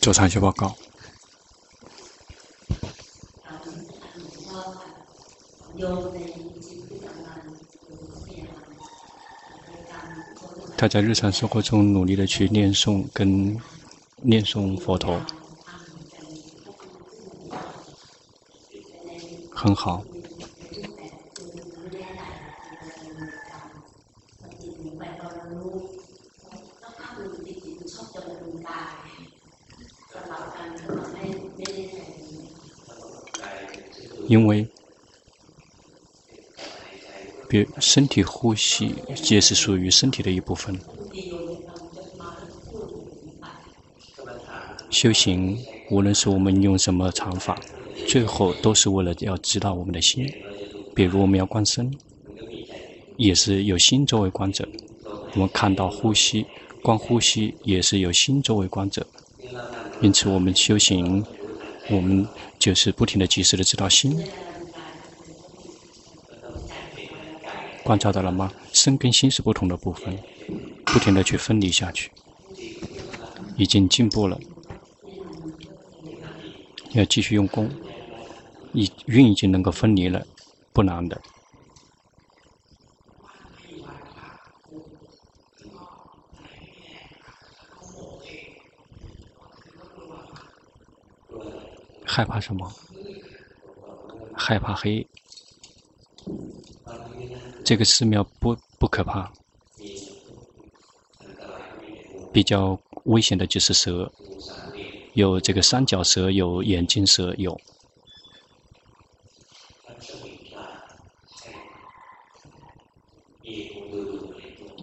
做长修报告。他在日常生活中努力的去念诵跟念诵佛陀，很好。因为，别身体呼吸皆是属于身体的一部分。修行，无论是我们用什么禅法，最后都是为了要知道我们的心。比如我们要观身，也是有心作为观者。我们看到呼吸，观呼吸也是有心作为观者。因此，我们修行，我们。就是不停的、及时的知道心，观察到了吗？身跟心是不同的部分，不停的去分离下去，已经进步了，要继续用功，已运已经能够分离了，不难的。害怕什么？害怕黑。这个寺庙不不可怕，比较危险的就是蛇，有这个三角蛇，有眼镜蛇，有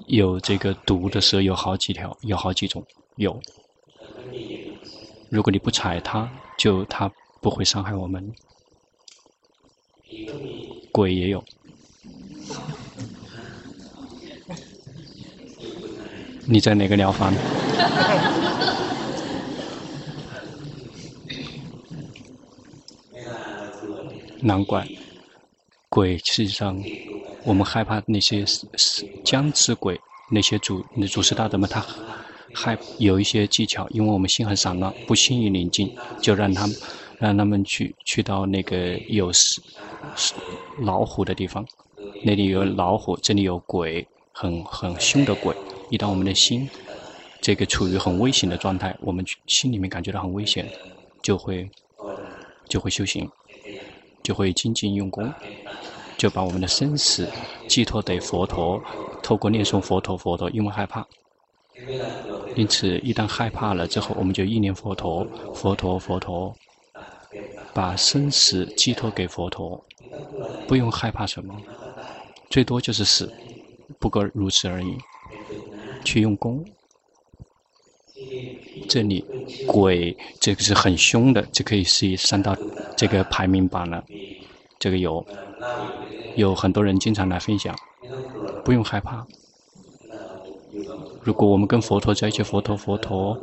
有这个毒的蛇，有好几条，有好几种，有。如果你不踩它，就它。不会伤害我们，鬼也有。你在哪个疗房？难怪，鬼实际上，我们害怕那些僵尸鬼，那些主那主持大德们，他还有一些技巧，因为我们心很散乱，不轻易宁静，就让他们。让他们去去到那个有老虎的地方，那里有老虎，这里有鬼，很很凶的鬼。一旦我们的心这个处于很危险的状态，我们心里面感觉到很危险，就会就会修行，就会精进用功，就把我们的生死寄托给佛陀，透过念诵佛陀佛陀，因为害怕。因此，一旦害怕了之后，我们就意念佛陀佛陀佛陀。把生死寄托给佛陀，不用害怕什么，最多就是死，不过如此而已。去用功，这里鬼这个是很凶的，这可以是上到这个排名榜了。这个有有很多人经常来分享，不用害怕。如果我们跟佛陀在一起，佛陀佛陀，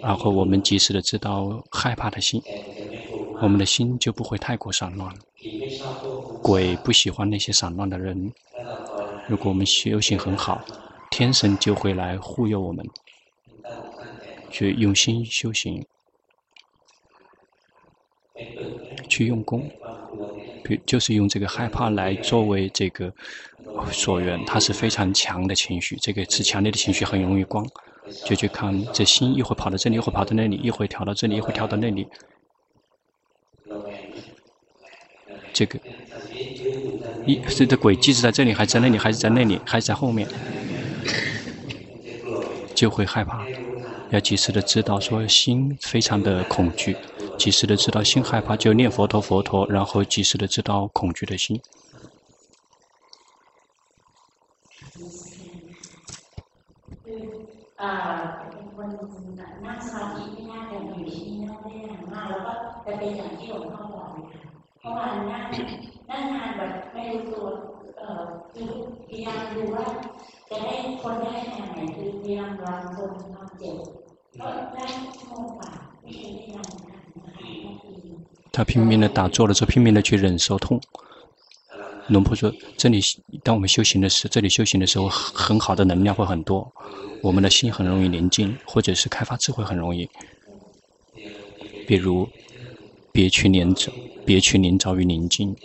然后我们及时的知道害怕的心。我们的心就不会太过散乱。鬼不喜欢那些散乱的人。如果我们修行很好，天神就会来护佑我们。去用心修行，去用功，就是用这个害怕来作为这个所缘。它是非常强的情绪，这个是强烈的情绪，很容易光。就去看这心一会跑到这里，一会跑到那里，一会跳到这里，一会跳到那里。这个一这个鬼即使在这里，还是在那里，还是在那里，还是在后面，就会害怕。要及时的知道，说心非常的恐惧，及时的知道心害怕，就念佛陀佛陀，然后及时的知道恐惧的心。他拼命的打坐的时候，拼命的去忍受痛。龙婆说：“这里，当我们修行的时候，这里修行的时候，很好的能量会很多，我们的心很容易宁静，或者是开发智慧很容易。比如，别去黏着，别去黏着于宁静，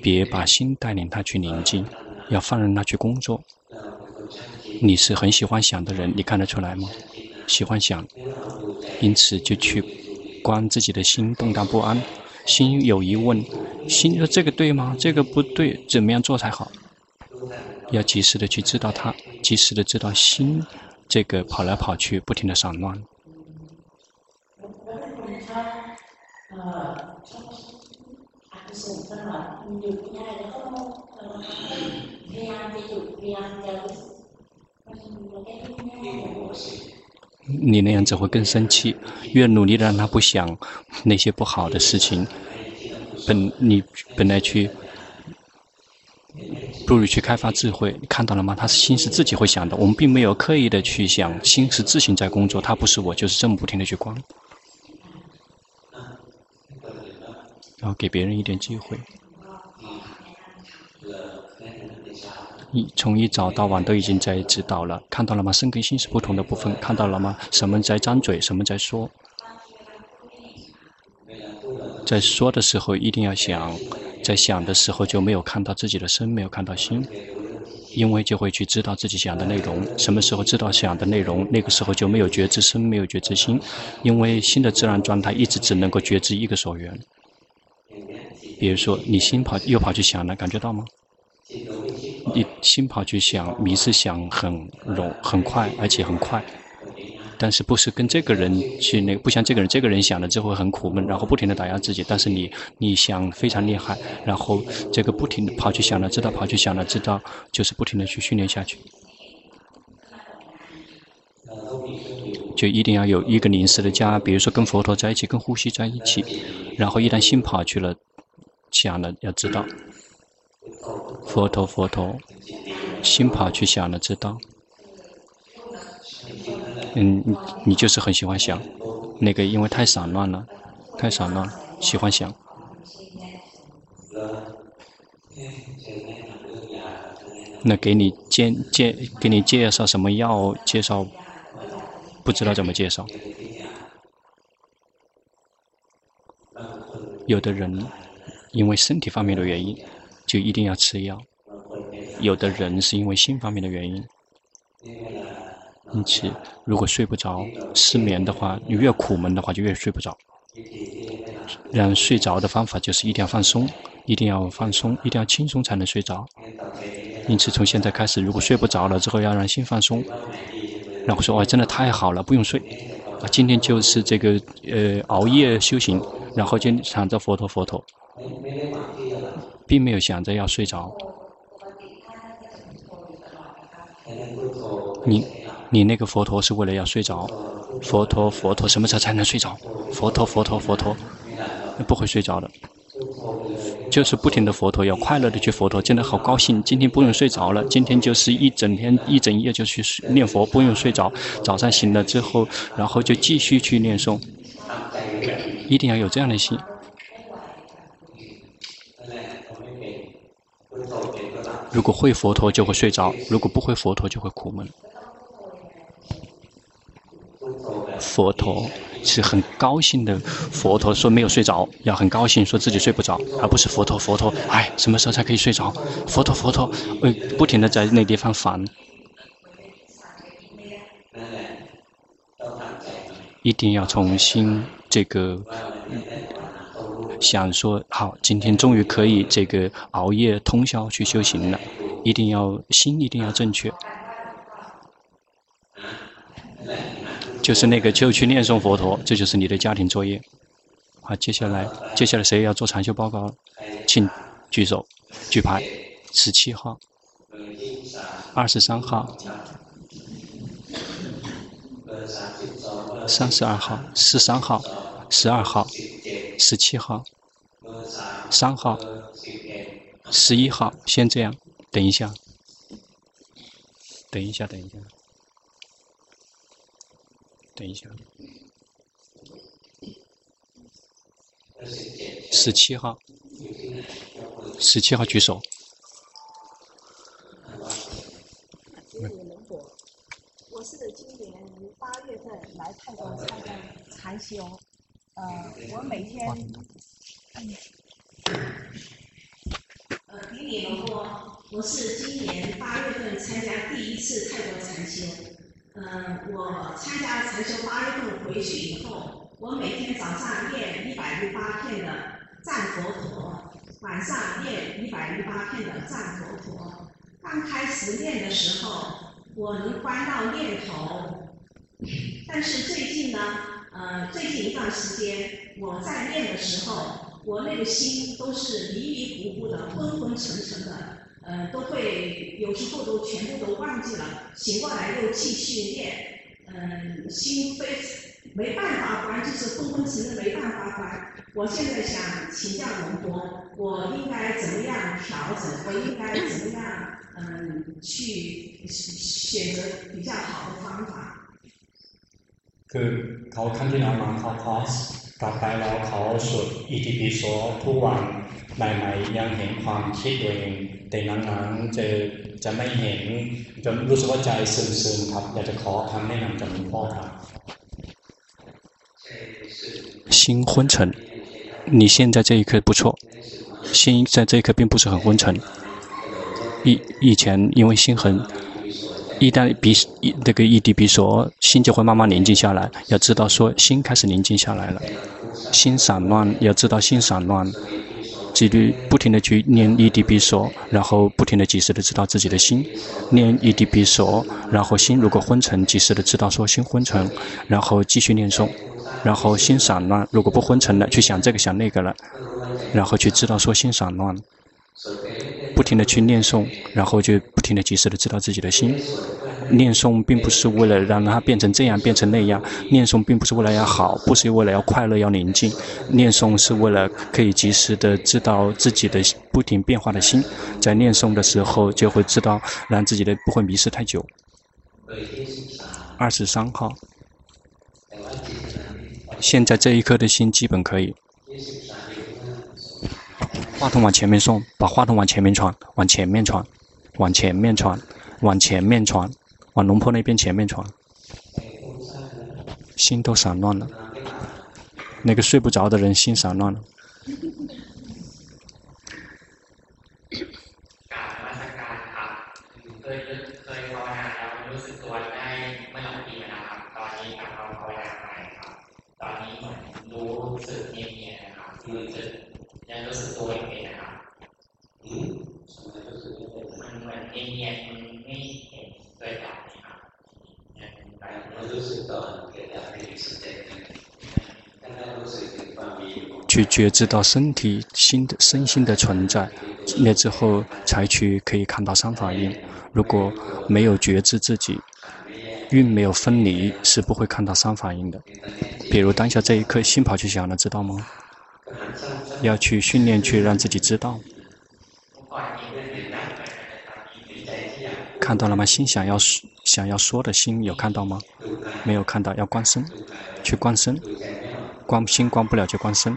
别把心带领他去宁静，要放任他去工作。你是很喜欢想的人，你看得出来吗？喜欢想，因此就去观自己的心动荡不安，心有疑问，心说这个对吗？这个不对，怎么样做才好？要及时的去知道它，及时的知道心这个跑来跑去，不停的散乱。呃你那样子会更生气，越努力的让他不想那些不好的事情，本你本来去。不如去开发智慧，看到了吗？他是心是自己会想的，我们并没有刻意的去想，心是自行在工作，他不是我，就是这么不停的去观，然后给别人一点机会。一从一早到晚都已经在指导了，看到了吗？身跟心是不同的部分，看到了吗？什么在张嘴，什么在说，在说的时候一定要想。在想的时候就没有看到自己的身，没有看到心，因为就会去知道自己想的内容。什么时候知道想的内容，那个时候就没有觉知身，没有觉知心，因为心的自然状态一直只能够觉知一个所缘。比如说，你心跑又跑去想了，感觉到吗？你心跑去想，迷思想很容很快，而且很快。但是不是跟这个人去那个，不像这个人，这个人想了之后很苦闷，然后不停地打压自己。但是你你想非常厉害，然后这个不停地跑去想了，知道跑去想了，知道就是不停地去训练下去，就一定要有一个临时的家，比如说跟佛陀在一起，跟呼吸在一起。然后一旦心跑去了，想了要知道，佛陀佛陀，心跑去想了知道。嗯，你你就是很喜欢想，那个因为太散乱了，太散乱，喜欢想。那给你介介给你介绍什么药？介绍不知道怎么介绍。有的人因为身体方面的原因，就一定要吃药；有的人是因为心方面的原因。因此，如果睡不着、失眠的话，你越苦闷的话，就越睡不着。让睡着的方法就是一定要放松，一定要放松，一定要轻松才能睡着。因此，从现在开始，如果睡不着了之后，要让心放松。然后说：“哇，真的太好了，不用睡。啊，今天就是这个呃熬夜修行，然后就想着佛陀佛陀，并没有想着要睡着。你。”你那个佛陀是为了要睡着，佛陀佛陀什么时候才能睡着？佛陀佛陀佛陀，不会睡着的，就是不停的佛陀，要快乐的去佛陀，真的好高兴，今天不用睡着了，今天就是一整天一整夜就去念佛，不用睡着，早上醒了之后，然后就继续去念诵，一定要有这样的心。如果会佛陀就会睡着，如果不会佛陀就会苦闷。佛陀是很高兴的，佛陀说没有睡着，要很高兴说自己睡不着，而不是佛陀佛陀，哎，什么时候才可以睡着？佛陀佛陀，呃，不停的在那地方烦，一定要重新这个想说，好，今天终于可以这个熬夜通宵去修行了，一定要心一定要正确。就是那个，就去念诵佛陀，这就是你的家庭作业。好，接下来，接下来谁要做禅修报告？请举手，举牌。十七号，二十三号，三十二号，十三号，十二号，十七号，三号，十一号。先这样，等一下，等一下，等一下。等一下，十七号，十七号举手。我是今年八月份来泰国参加禅修，呃，我每天，呃，迪里龙波，我是今年八月份参加第一次泰国禅修。嗯、我参加禅修八月份回去以后，我每天早上念一百零八片的赞佛陀，晚上念一百零八片的赞佛陀。刚开始念的时候，我能观到念头，但是最近呢，呃，最近一段时间我在练的时候，我那个心都是迷迷糊糊的、昏昏沉沉的。呃，都会有时候都全部都忘记了，醒过来又继续练，嗯、心非没办法关，就是昏昏沉沉没办法关。我现在想请教龙波，我应该怎么样调整？我应该怎么样嗯、去选择比较好的方法？ คือเขาครั้งที่แล้วมาเขาคอร์สกลับไปแล้วเขาสวดอิติปิโสทุกวันใหม่ๆยังเห็นความคิดตัวเองแต่หลังๆจะจะไม่เห็นจนรู้สึกว่าใจซึมๆครับอยากจะขอคำแนะนำจากหลวงพ่อครับ心昏沉，你现在这一刻不错，心在这一刻并不是很昏沉。以以前因为心很。 一旦比一那个一滴比说，心就会慢慢宁静下来。要知道说，心开始宁静下来了，心散乱，要知道心散乱，几率不停的去念一滴比说，然后不停的及时的知道自己的心，念一滴比说，然后心如果昏沉，及时的知道说心昏沉，然后继续念诵，然后心散乱，如果不昏沉了，去想这个想那个了，然后去知道说心散乱。不停的去念诵，然后就不停的及时的知道自己的心。念诵并不是为了让它变成这样，变成那样。念诵并不是为了要好，不是为了要快乐，要宁静。念诵是为了可以及时的知道自己的不停变化的心。在念诵的时候，就会知道让自己的不会迷失太久。二十三号，现在这一刻的心基本可以。话筒往前面送，把话筒往前面传，往前面传，往前面传，往前面传，往龙坡那边前面传。心都散乱了，那个睡不着的人心散乱了。去觉知到身体心的身心的存在，那之后才去可以看到三法印。如果没有觉知自己，运没有分离，是不会看到三法印的。比如当下这一刻，心跑去想了，知道吗？要去训练，去让自己知道。看到了吗？心想要想要说的心有看到吗？没有看到，要观身，去观身，观心观不了就观身。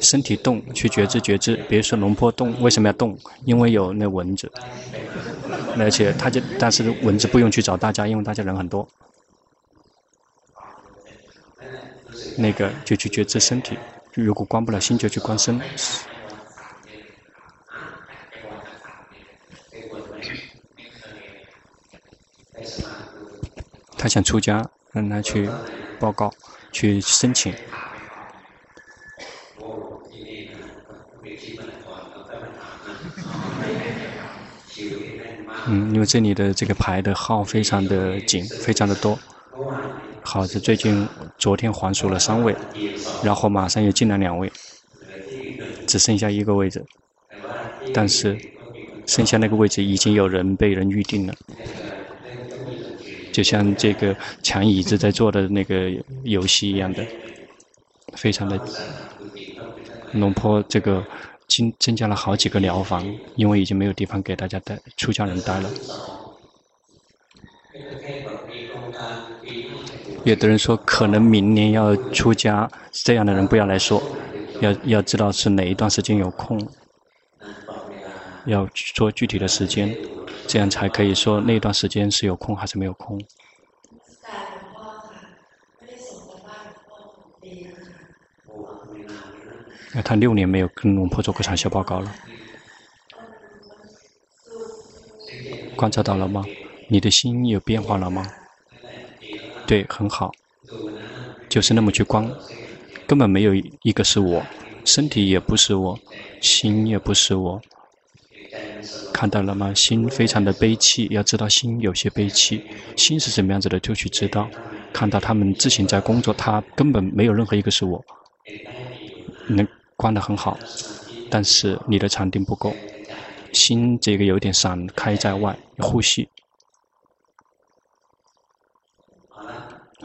身体动，去觉知觉知。比如说龙坡动，为什么要动？因为有那蚊子，而且他就，但是蚊子不用去找大家，因为大家人很多。那个就去觉知身体，如果关不了心，就去关身。他想出家，让他去报告，去申请。嗯，因为这里的这个牌的号非常的紧，非常的多。好的，最近昨天还俗了三位，然后马上又进来两位，只剩下一个位置，但是剩下那个位置已经有人被人预定了。就像这个抢椅子在做的那个游戏一样的，非常的。龙坡这个增增加了好几个疗房，因为已经没有地方给大家带出家人待了。有的人说可能明年要出家，这样的人不要来说，要要知道是哪一段时间有空，要说具体的时间。这样才可以说那段时间是有空还是没有空。那他六年没有跟龙婆做过禅修报告了，观察到了吗？你的心有变化了吗？对，很好，就是那么去观，根本没有一个是我，身体也不是我，心也不是我。看到了吗？心非常的悲戚，要知道心有些悲戚，心是什么样子的就去知道。看到他们自行在工作，他根本没有任何一个是我。能观得很好，但是你的禅定不够，心这个有点散开在外，呼吸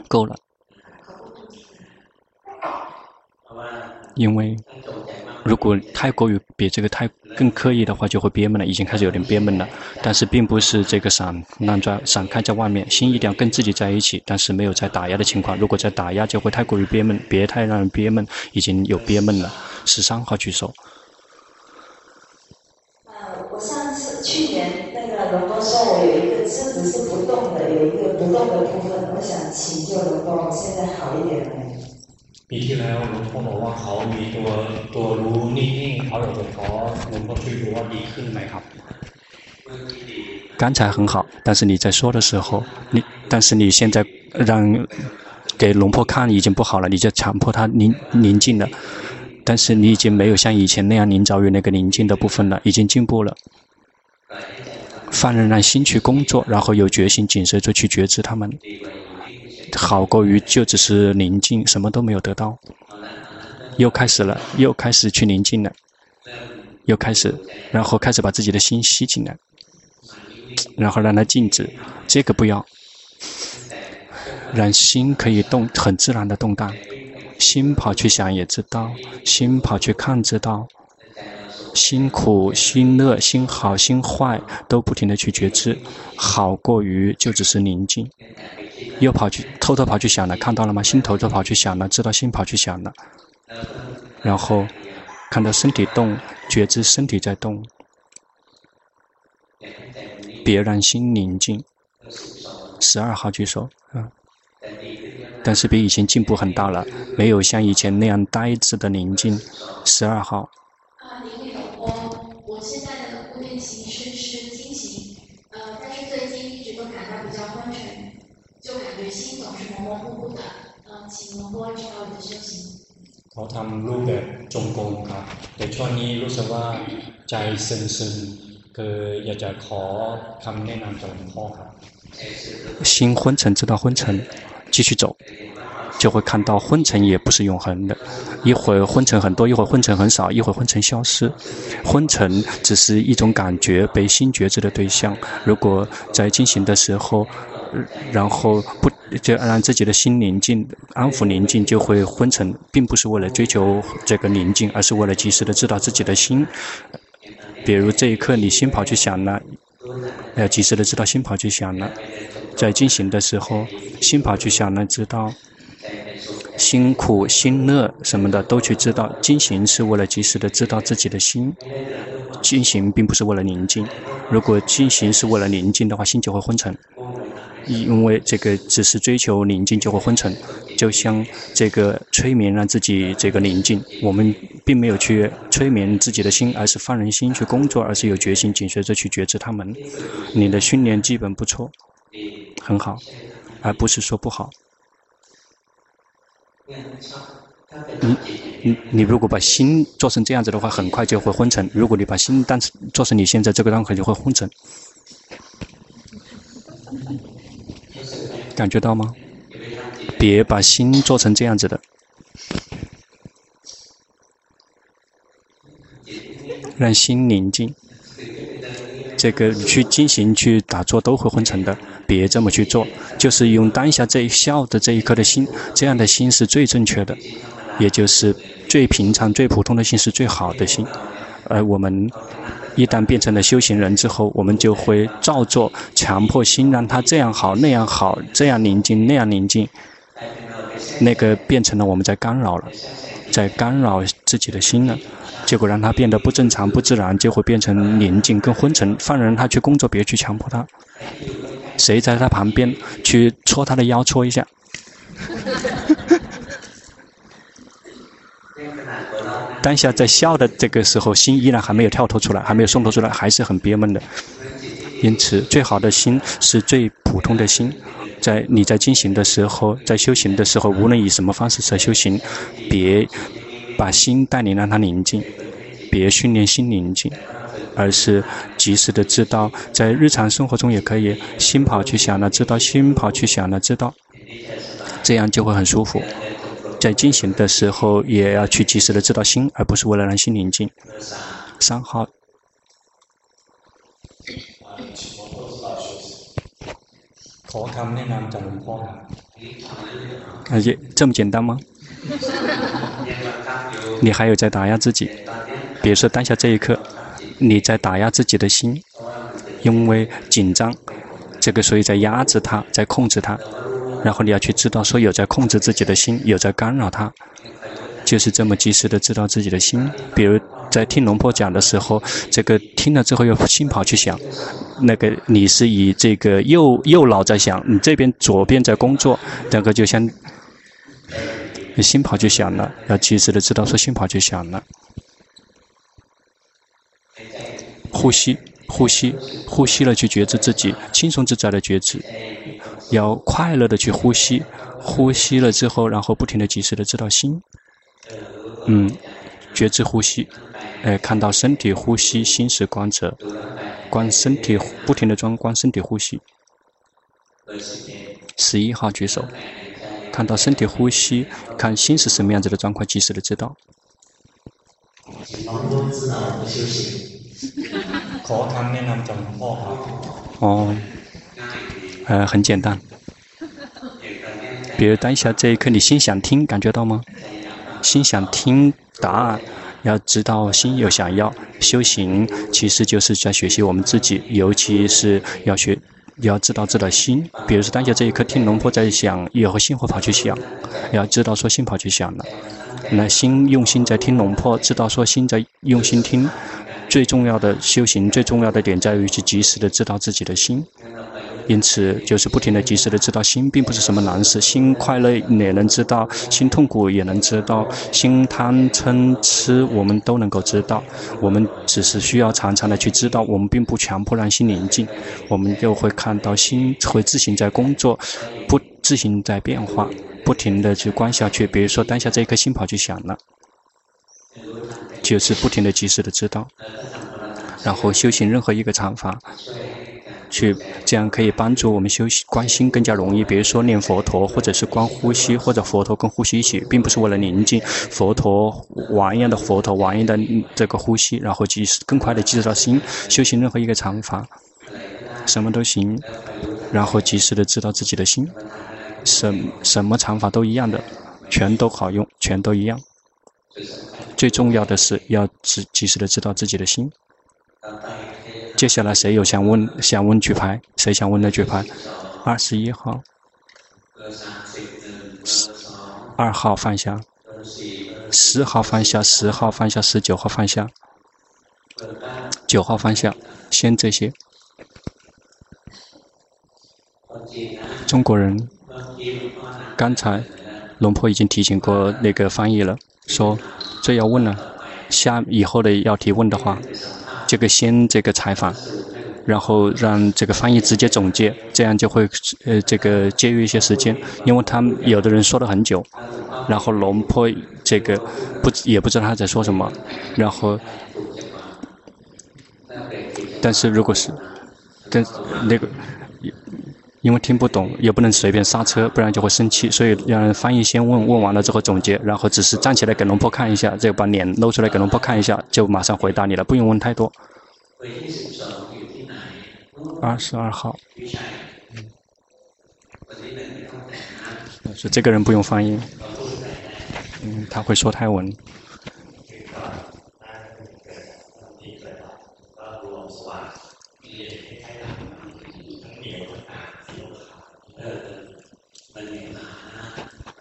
够了，因为。如果太过于比这个太更刻意的话，就会憋闷了，已经开始有点憋闷了。但是并不是这个散乱在散开在外面，心一定要跟自己在一起，但是没有在打压的情况。如果在打压，就会太过于憋闷，别太让人憋闷，已经有憋闷了。十三号举手。呃，我上次去年那个龙哥说我有一个支子是不动的，有一个不动的部分，我想请教龙哥，现在好一点没？ปีที่แล้วหลวงพ่อบอกว่าเขามีตัวตัวรู้นิ่งๆเขาอยากจะขอหลวงพ่อช่วยดูว่าดีขึ้นไหมครับ刚才很好，但是你在说的时候，你但是你现在让给龙婆看已经不好了，你就强迫他宁宁静了，但是你已经没有像以前那样凝着于那个宁静的部分了，已经进步了。放任让心去工作，然后有决心谨慎就去觉知他们。 好过于就只是宁静，什么都没有得到。又开始了，又开始去宁静了，又开始，然后开始把自己的心吸进来，然后让它静止。这个不要，让心可以动，很自然的动荡。心跑去想也知道，心跑去看知道，心苦、心乐、心好、心坏，都不停的去觉知。好过于就只是宁静。又跑去偷偷跑去想了，看到了吗？心偷偷跑去想了，知道心跑去想了，然后看到身体动，觉知身体在动，别让心宁静。十二号举手，嗯，但是比以前进步很大了，没有像以前那样呆滞的宁静。十二号。 我ทำรูปแบบจงกรมครับแต่ช่วงนี้รู้สึกว่าใจซึมๆคืออยากจะขอคำแนะนำจากหลวงพ่อครับ心昏沉，知道昏沉，继续走，就会看到昏沉也不是永恒的。一会儿昏沉很多，一会儿昏沉很少，一会儿昏沉消失。昏沉只是一种感觉，被心觉知的对象。如果在进行的时候，然后不 就让自己的心宁静，安抚宁静，就会昏沉，并不是为了追求这个宁静，而是为了及时的知道自己的心。比如这一刻你心跑去想了，要及时的知道心跑去想了，在进行的时候心跑去想了，知道辛苦、心乐什么的都去知道。进行是为了及时的知道自己的心，进行并不是为了宁静。如果进行是为了宁静的话，心就会昏沉。因为这个只是追求宁静就会昏沉，就像这个催眠让自己这个宁静，我们并没有去催眠自己的心，而是放任心去工作，而是有决心紧随着去觉知他们。你的训练基本不错，很好，而不是说不好。你你你如果把心做成这样子的话，很快就会昏沉；如果你把心当成做成你现在这个状态，就会昏沉。感觉到吗？别把心做成这样子的，让心宁静。这个去进行去打坐都会昏沉的，别这么去做。就是用当下这一笑的这一颗的心，这样的心是最正确的，也就是最平常、最普通的心是最好的心。而我们。一旦变成了修行人之后，我们就会照做，强迫心让他这样好那样好，这样宁静那样宁静，那个变成了我们在干扰了，在干扰自己的心了，结果让他变得不正常不自然，就会变成宁静跟昏沉，放任他去工作，别去强迫他。谁在他旁边去戳他的腰，戳一下。当下在笑的这个时候，心依然还没有跳脱出来，还没有松脱出来，还是很憋闷的。因此，最好的心是最普通的心。在你在进行的时候，在修行的时候，无论以什么方式在修行，别把心带领让它宁静，别训练心宁静，而是及时的知道，在日常生活中也可以心跑去想了，知道心跑去想了，知道，这样就会很舒服。在进行的时候，也要去及时的知道心，而不是为了让心宁静。三号。而且这么简单吗？你还有在打压自己？比如说当下这一刻，你在打压自己的心，因为紧张，这个所以在压制它，在控制它。然后你要去知道，说有在控制自己的心，有在干扰它，就是这么及时的知道自己的心。比如在听龙婆讲的时候，这个听了之后又心跑去想。那个你是以这个右右脑在想，你这边左边在工作，那个就像心跑去想了，要及时的知道说心跑去想了。呼吸，呼吸，呼吸了去觉知自己，轻松自在的觉知，要快乐的去呼吸，呼吸了之后，然后不停的及时的知道心，嗯，觉知呼吸，哎，看到身体呼吸，心是观者。观身体，不停的装观身体呼吸。十一号举手，看到身体呼吸，看心是什么样子的状况，及时的知道。哦，呃，很简单。比如当下这一刻，你心想听，感觉到吗？心想听答案。要知道心有想要修行，其实就是在学习我们自己，尤其是要学，要知道知道心。比如说当下这一刻听龙婆在想，以后心会跑去想，要知道说心跑去想了，那心用心在听龙婆，知道说心在用心听。最重要的修行，最重要的点在于去及时的知道自己的心。因此，就是不停的、及时的知道心，并不是什么难事。心快乐也能知道，心痛苦也能知道，心贪嗔痴我们都能够知道。我们只是需要常常的去知道，我们并不强迫让心宁静。我们就会看到心会自行在工作，不自行在变化，不停的去观下去。比如说，当下这一颗心跑去想了，就是不停的、及时的知道，然后修行任何一个禅法。去这样可以帮助我们修习观心更加容易。比如说念佛陀，或者是观呼吸，或者佛陀跟呼吸一起，并不是为了宁静。佛陀玩一样的佛陀，玩一样的这个呼吸，然后及时更快的记到心。修行任何一个禅法，什么都行，然后及时的知道自己的心。什什么禅法都一样的，全都好用，全都一样。最重要的是要及及时的知道自己的心。接下来谁有想问想问举牌？谁想问的举牌？二十一号，二号放下，十号放下，十号放下，十九号放下，九号放下，先这些。中国人，刚才龙婆已经提醒过那个翻译了，说这要问了，下以后的要提问的话。这个先这个采访，然后让这个翻译直接总结，这样就会呃这个节约一些时间，因为他们有的人说了很久，然后龙坡这个不也不知道他在说什么，然后，但是如果是，但那个因为听不懂，也不能随便刹车，不然就会生气，所以让翻译先问问完了之后总结，然后只是站起来给龙婆看一下，再把脸露出来给龙婆看一下，就马上回答你了，不用问太多。二十二号，是这个人不用翻译，嗯，他会说泰文。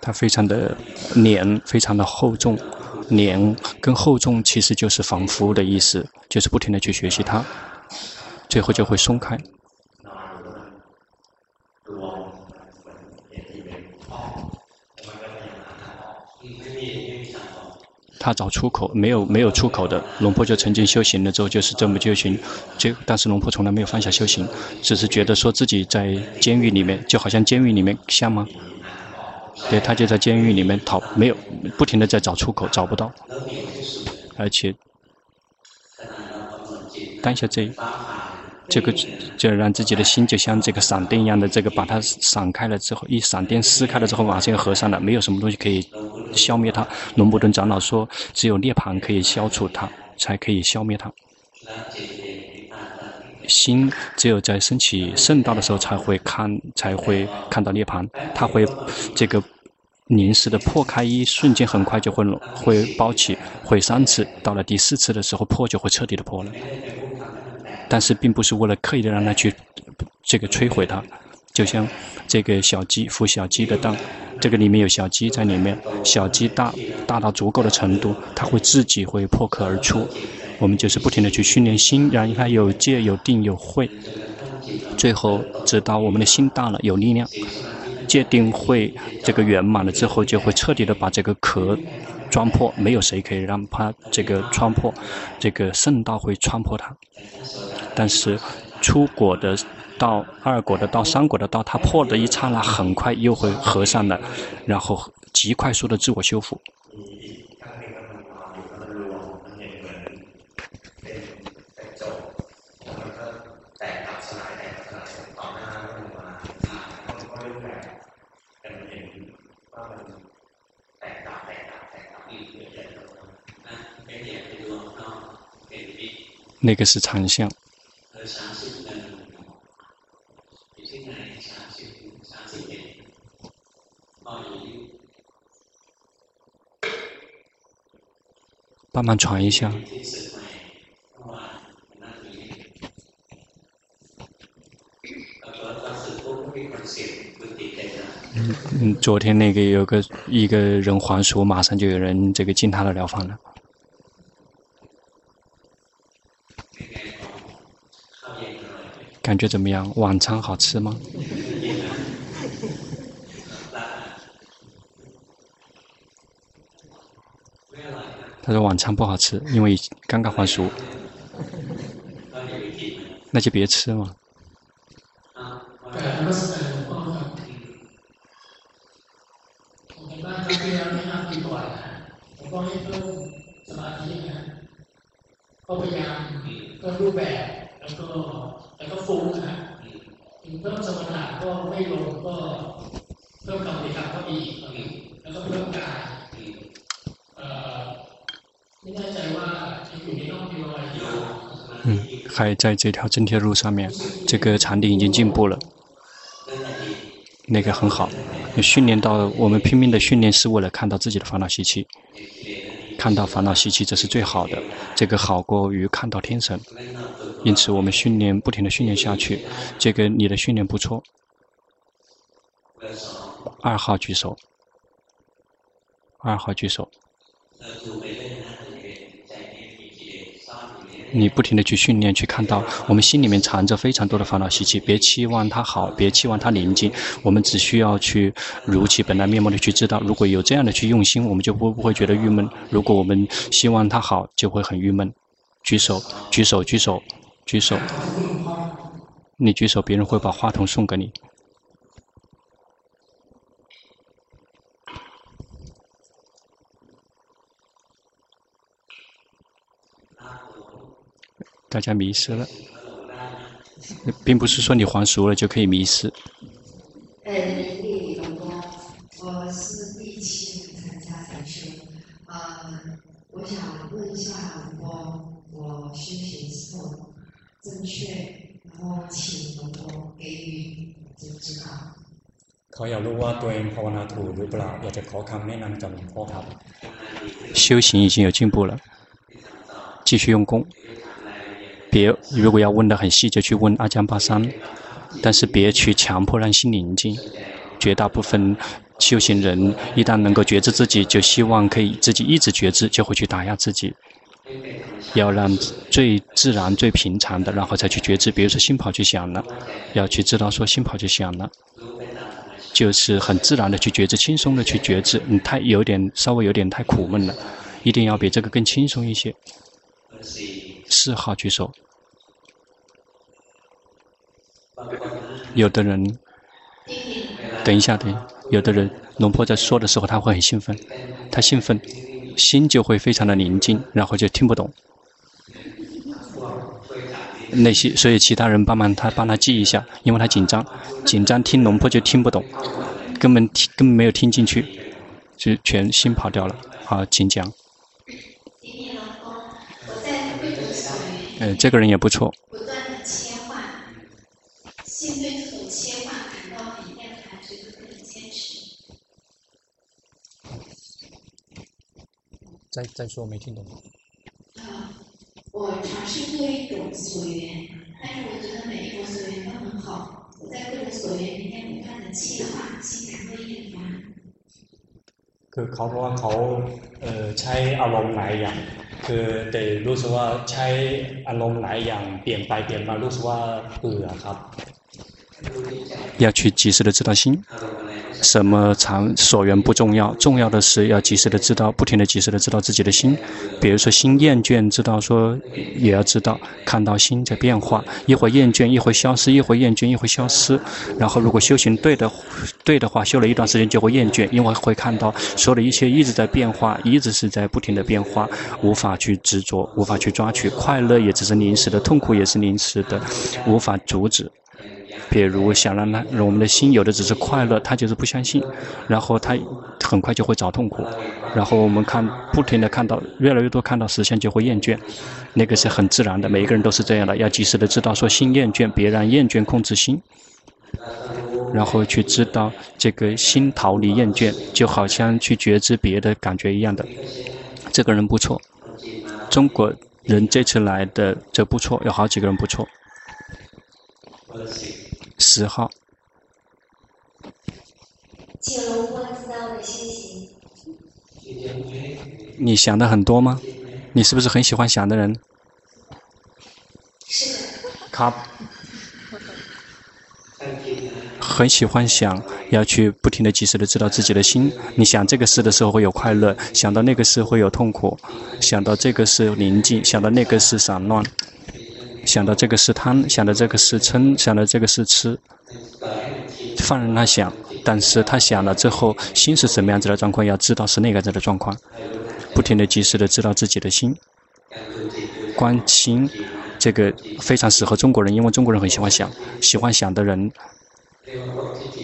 它非常的黏，非常的厚重，黏跟厚重其实就是仿佛的意思，就是不停的去学习它，最后就会松开。他找出口，没有没有出口的。龙婆就曾经修行了之后，就是这么修行，就但是龙婆从来没有放下修行，只是觉得说自己在监狱里面，就好像监狱里面像吗？对，他就在监狱里面逃，没有不停地在找出口，找不到，而且当下这这个就让自己的心就像这个闪电一样的这个把它闪开了之后，一闪电撕开了之后，马上又合上了，没有什么东西可以消灭它。龙布顿长老说，只有涅槃可以消除它，才可以消灭它。心只有在升起圣道的时候才会看，才会看到涅槃，它会这个临时的破开，一瞬间很快就会会包起，毁三次，到了第四次的时候破就会彻底的破了。但是并不是为了刻意的让它去这个摧毁它，就像这个小鸡孵小鸡的蛋，这个里面有小鸡在里面，小鸡大大到足够的程度，它会自己会破壳而出。我们就是不停地去训练心，让它有戒、有定、有慧，最后直到我们的心大了，有力量，戒定慧这个圆满了之后，就会彻底的把这个壳穿破，没有谁可以让它这个穿破，这个圣道会穿破它。但是出果的道、二果的道、三果的道，它破的一刹那，很快又会合上了，然后极快速的自我修复。那个是长相。帮忙传一下。嗯，昨天那个有个一个人还俗，马上就有人这个进他的疗房了。感觉怎么样？晚餐好吃吗？他说晚餐不好吃，因为刚刚还俗。那就别吃嘛。嗯，还在这条正确路上面，这个禅定已经进步了，那个很好。训练到我们拼命的训练是为了看到自己的烦恼习气，看到烦恼习气这是最好的，这个好过于看到天神。因此我们训练不停的训练下去，这个你的训练不错。二号举手，二号举手。你不停地去训练，去看到我们心里面藏着非常多的烦恼习气，别期望它好，别期望它宁静，我们只需要去如其本来面目的去知道。如果有这样的去用心，我们就不不会觉得郁闷；如果我们希望它好，就会很郁闷。举手，举手，举手，举手。你举手，别人会把话筒送给你。大家迷失了，并不是说你还俗了就可以迷失。呃，李龙哥，我是第七次参加禅修，呃，我想问一下龙哥，我修行是否正确？然后请龙哥给予指指导。他要รู้ว่าตัวเองภาวนาถูกหรือเปล่าอยากจะขอคำแนะนำจากหลวงพ่อครับ。修行已经有进步了，继续用功。 别，如果要问得很细，就去问阿江巴桑，但是别去强迫让心宁静。绝大部分修行人一旦能够觉知自己，就希望可以自己一直觉知，就会去打压自己。要让最自然、最平常的，然后再去觉知。比如说心跑去想了，要去知道说心跑去想了，就是很自然的去觉知，轻松的去觉知。你太有点稍微有点太苦闷了。一定要比这个更轻松一些。四号举手。有的人，等一下，等，有的人，龙婆在说的时候，他会很兴奋，他兴奋，心就会非常的宁静，然后就听不懂。那些，所以其他人帮忙他帮他记一下，因为他紧张，紧张听龙婆就听不懂，根本听根本没有听进去，就全心跑掉了。好，请讲。呃，这个人也不错。不断的切换，心对这种切换感到很厌烦，觉得不能坚持。再再说，我没听懂。啊，我尝试做一种所缘，但是我觉得每一种所缘都很好。我在各种所缘里面不断的切换，心感到厌烦。คือเขาบอกว่าเขาเอ่อใช้อารมณ์หลายอย่างคือแต่รู้สึกว่าใช้อารมณ์หลายอย่างเปลี่ยนไปเปลี่ยนมารู้สึกว่าเบื่อครับ 要去及时的知道心。什么常所缘不重要，重要的是要及时的知道，不停的及时的知道自己的心。比如说心厌倦，知道说也要知道，看到心在变化，一会儿厌倦，一会儿消失，一会儿厌倦，一会儿消失。然后如果修行对的，对的话，修了一段时间就会厌倦，因为会看到所有的一切一直在变化，一直是在不停的变化，无法去执着，无法去抓取。快乐也只是临时的，痛苦也是临时的，无法阻止。比如想让他，我们的心有的只是快乐，他就是不相信，然后他很快就会找痛苦，然后我们看不停地看到越来越多看到实相就会厌倦，那个是很自然的，每一个人都是这样的，要及时的知道说心厌倦，别让厌倦控制心，然后去知道这个心逃离厌倦，就好像去觉知别的感觉一样的，这个人不错，中国人这次来的这不错，有好几个人不错。十号。你想的很多吗？你是不是很喜欢想的人？是的。卡。很喜欢想，要去不停的、及时的知道自己的心。你想这个事的时候会有快乐，想到那个事会有痛苦，想到这个是宁静，想到那个是散乱。想到这个是贪，想到这个是嗔，想到这个是痴，放任他想，但是他想了之后，心是什么样子的状况，要知道是那个样子的状况，不停的及时的知道自己的心，观心，这个非常适合中国人，因为中国人很喜欢想，喜欢想的人，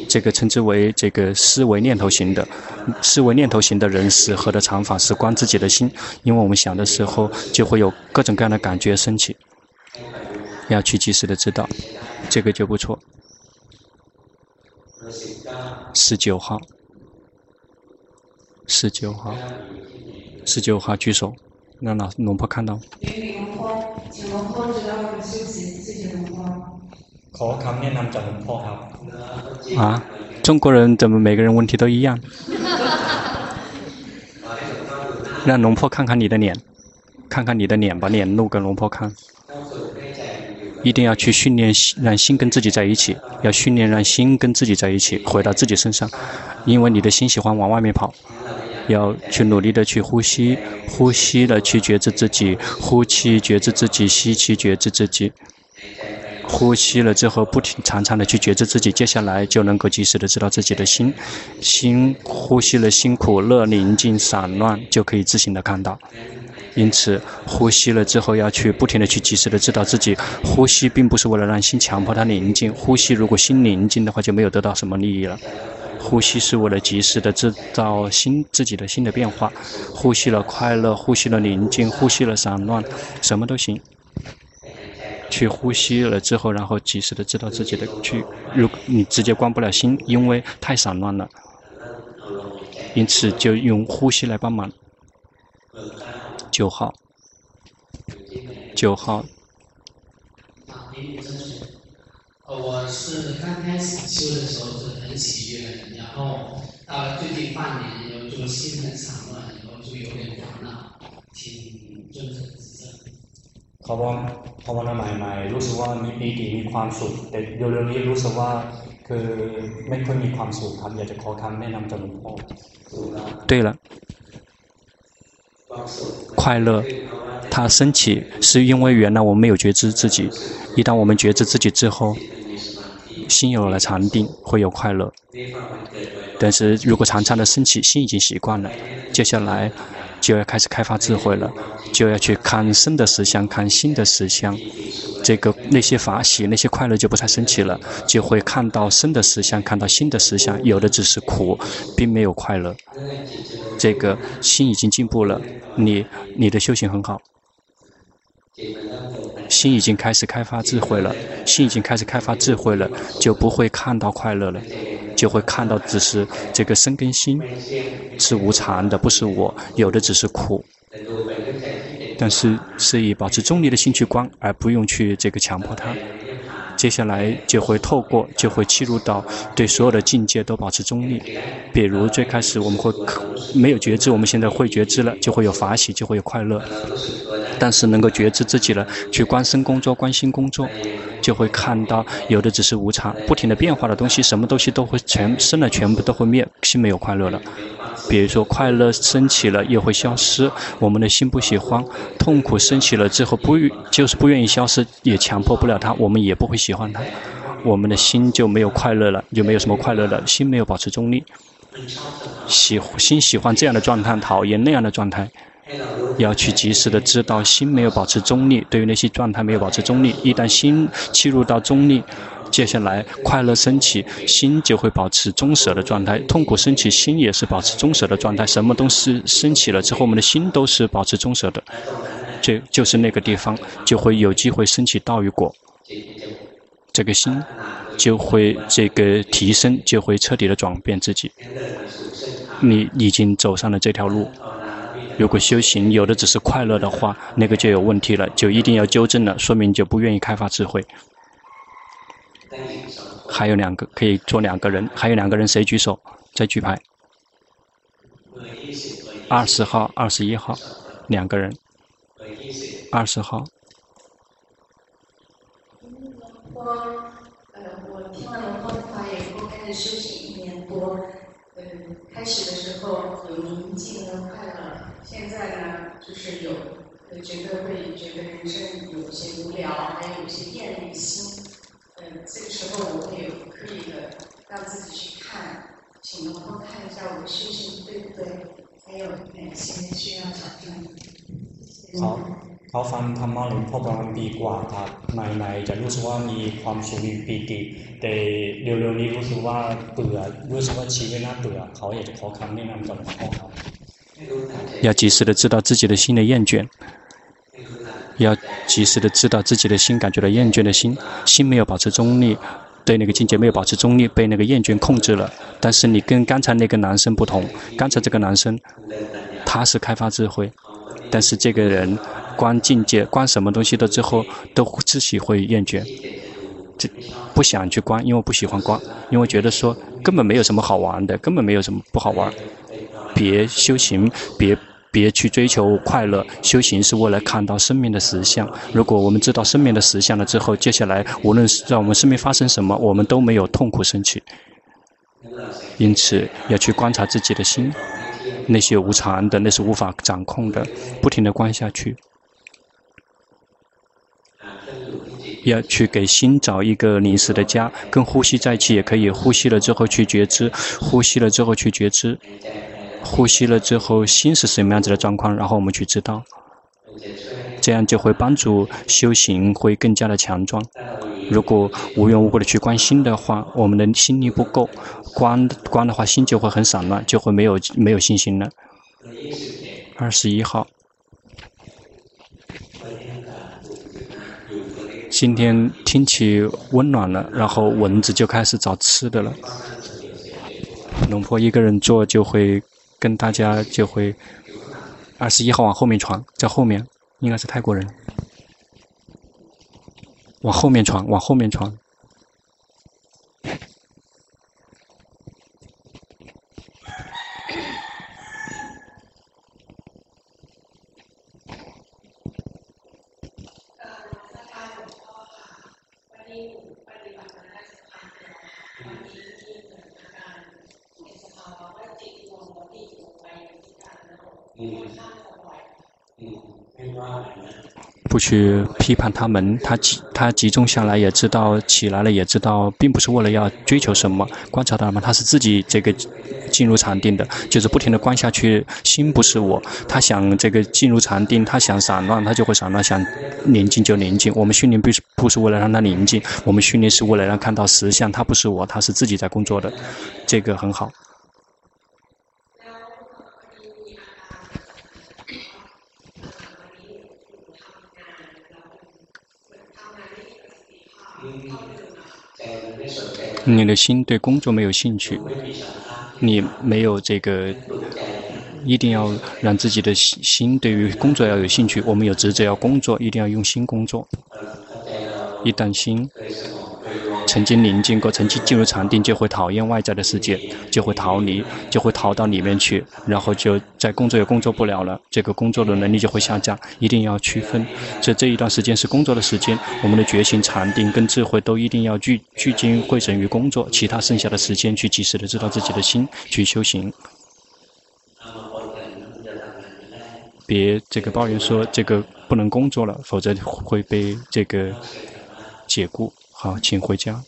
这个称之为这个思维念头型的，思维念头型的人适合的长法是观自己的心，因为我们想的时候就会有各种各样的感觉升起。要去及时的知道，这个就不错。十九号，十九号，十九号举手，让老龙婆看到。啊，中国人怎么每个人问题都一样？让龙婆看看你的脸，看看你的脸，把脸露给龙婆看。一定要去训练，让心跟自己在一起。要训练让心跟自己在一起，回到自己身上。因为你的心喜欢往外面跑，要去努力的去呼吸，呼吸的去觉知自己，呼气觉知自己，吸气觉知自己。呼吸了之后，不停常常的去觉知自己，接下来就能够及时的知道自己的心。心呼吸了，辛苦、乐、宁静、散乱，就可以自行的看到。因此，呼吸了之后要去不停地去及时的知道自己呼吸，并不是为了让心强迫它宁静。呼吸如果心宁静的话，就没有得到什么利益了。呼吸是为了及时的知道心自己的心的变化。呼吸了快乐，呼吸了宁静，呼吸了散乱，什么都行。去呼吸了之后，然后及时的知道自己的去。如你直接关不了心，因为太散乱了，因此就用呼吸来帮忙。九号，九号。我是刚开始修的时候是很喜悦，然后到了最近半年，然后就心很散乱，然后就有点烦恼，请尊者指正。เขาบอกภาวนาใหม่ๆรู้สึกว่ามีปีติมีความสุขแต่เร็วๆนี้รู้สึกว่าคือไม่ค่อยมีความสุขครับอยากจะขอคำแนะนำจากหลวงพ่อ。对了。 快乐，它升起是因为原来我们没有觉知自己，一旦我们觉知自己之后，心有了禅定，会有快乐。但是如果常常的升起，心已经习惯了，接下来 就要开始开发智慧了，就要去看生的实相，看心的实相。这个那些法喜，那些快乐就不再升起了，就会看到生的实相，看到心的实相，有的只是苦，并没有快乐。这个心已经进步了，你你的修行很好，心已经开始开发智慧了，心已经开始开发智慧了，就不会看到快乐了，就会看到只是这个生跟心是无常的，不是我，有的只是苦。但是是以保持中立的心去观，而不用去这个强迫他。接下来就会透过，就会切入到对所有的境界都保持中立。比如最开始我们会没有觉知，我们现在会觉知了，就会有法喜，就会有快乐。但是能够觉知自己了，去关心工作、关心工作，就会看到有的只是无常，不停的变化的东西，什么东西都会全生了，全部都会灭，心没有快乐了。比如说，快乐升起了又会消失，我们的心不喜欢；痛苦升起了之后不就是不愿意消失，也强迫不了它，我们也不会喜喜欢它，我们的心就没有快乐了，就没有什么快乐了，心没有保持中立。喜心喜欢这样的状态，讨厌那样的状态，要去及时的知道心没有保持中立，对于那些状态没有保持中立，一旦心切入到中立。接下来，快乐升起，心就会保持中舍的状态；痛苦升起，心也是保持中舍的状态。什么东西升起了之后，我们的心都是保持中舍的。这就是那个地方，就会有机会升起道与果。这个心就会这个提升，就会彻底的转变自己。你已经走上了这条路。如果修行有的只是快乐的话，那个就有问题了，就一定要纠正了，说明就不愿意开发智慧。还有两个可以做两个人，还有两个人谁举手？再举牌。二十号、二十一号，两个人。二十号。我，呃，我听了龙的话以后，开始休息一年多。呃，开始的时候有宁静和快乐，现在呢，就是有觉得会觉得人生有些无聊，还有些厌离心。呃，这个时候我会有刻意的让自己去看，请能够看一下我的修行对不对，还有哪些需要矫正。谢谢好。เขาฟังธรรมะหลวงพ่อประมาณปีกว่าครับใหม่ๆจะรู้สึกว่ามีความสุขมีปีติแต่เร็วๆนี้รู้สึกว่าเบื่อรู้สึกว่าชีวิตน่าเบื่อเขาอยากจะขอคำแนะนำจากหลวงพ่อครับ要及时的知道自己的心的厌倦。要及时的知道自己的心感觉到厌倦的心，心没有保持中立，对那个境界没有保持中立，被那个厌倦控制了。但是你跟刚才那个男生不同，刚才这个男生他是开发智慧，但是这个人 观境界、观什么东西的之后，都自己会厌倦，这不想去观，因为不喜欢观，因为觉得说根本没有什么好玩的，根本没有什么不好玩，别修行，别。别去追求快乐，修行是为了看到生命的实相。如果我们知道生命的实相了之后，接下来无论是在我们生命发生什么，我们都没有痛苦升起。因此，要去观察自己的心，那些无常的，那是无法掌控的，不停地观下去。要去给心找一个临时的家，跟呼吸在一起也可以。呼吸了之后去觉知，呼吸了之后去觉知。呼吸了之后，心是什么样子的状况？然后我们去知道，这样就会帮助修行会更加的强壮。如果无缘无故的去观心的话，我们的心力不够，观观的话心就会很散乱，就会没有没有信心了。二十一号，今天天气温暖了，然后蚊子就开始找吃的了。龙婆一个人做就会。跟大家就会，二十一号往后面传，在后面应该是泰国人，往后面传，往后面传。不去批判他们，他集他集中下来也知道起来了，也知道并不是为了要追求什么。观察到吗？他是自己这个进入禅定的，就是不停地观下去。心不是我，他想这个进入禅定，他想散乱，他就会散乱；想宁静就宁静。我们训练不是不是为了让他宁静，我们训练是为了让看到实相。他不是我，他是自己在工作的，这个很好。你的心对工作没有兴趣，你没有这个，一定要让自己的心对于工作要有兴趣。我们有职责要工作，一定要用心工作。一旦心。曾经宁静过，曾经进入禅定，就会讨厌外在的世界，就会逃离，就会逃到里面去，然后就在工作也工作不了了，这个工作的能力就会下降。一定要区分，这这一段时间是工作的时间，我们的觉醒、禅定跟智慧都一定要聚聚精会神于工作，其他剩下的时间去及时的知道自己的心，去修行。别这个抱怨说这个不能工作了，否则会被这个解雇。好，请回家。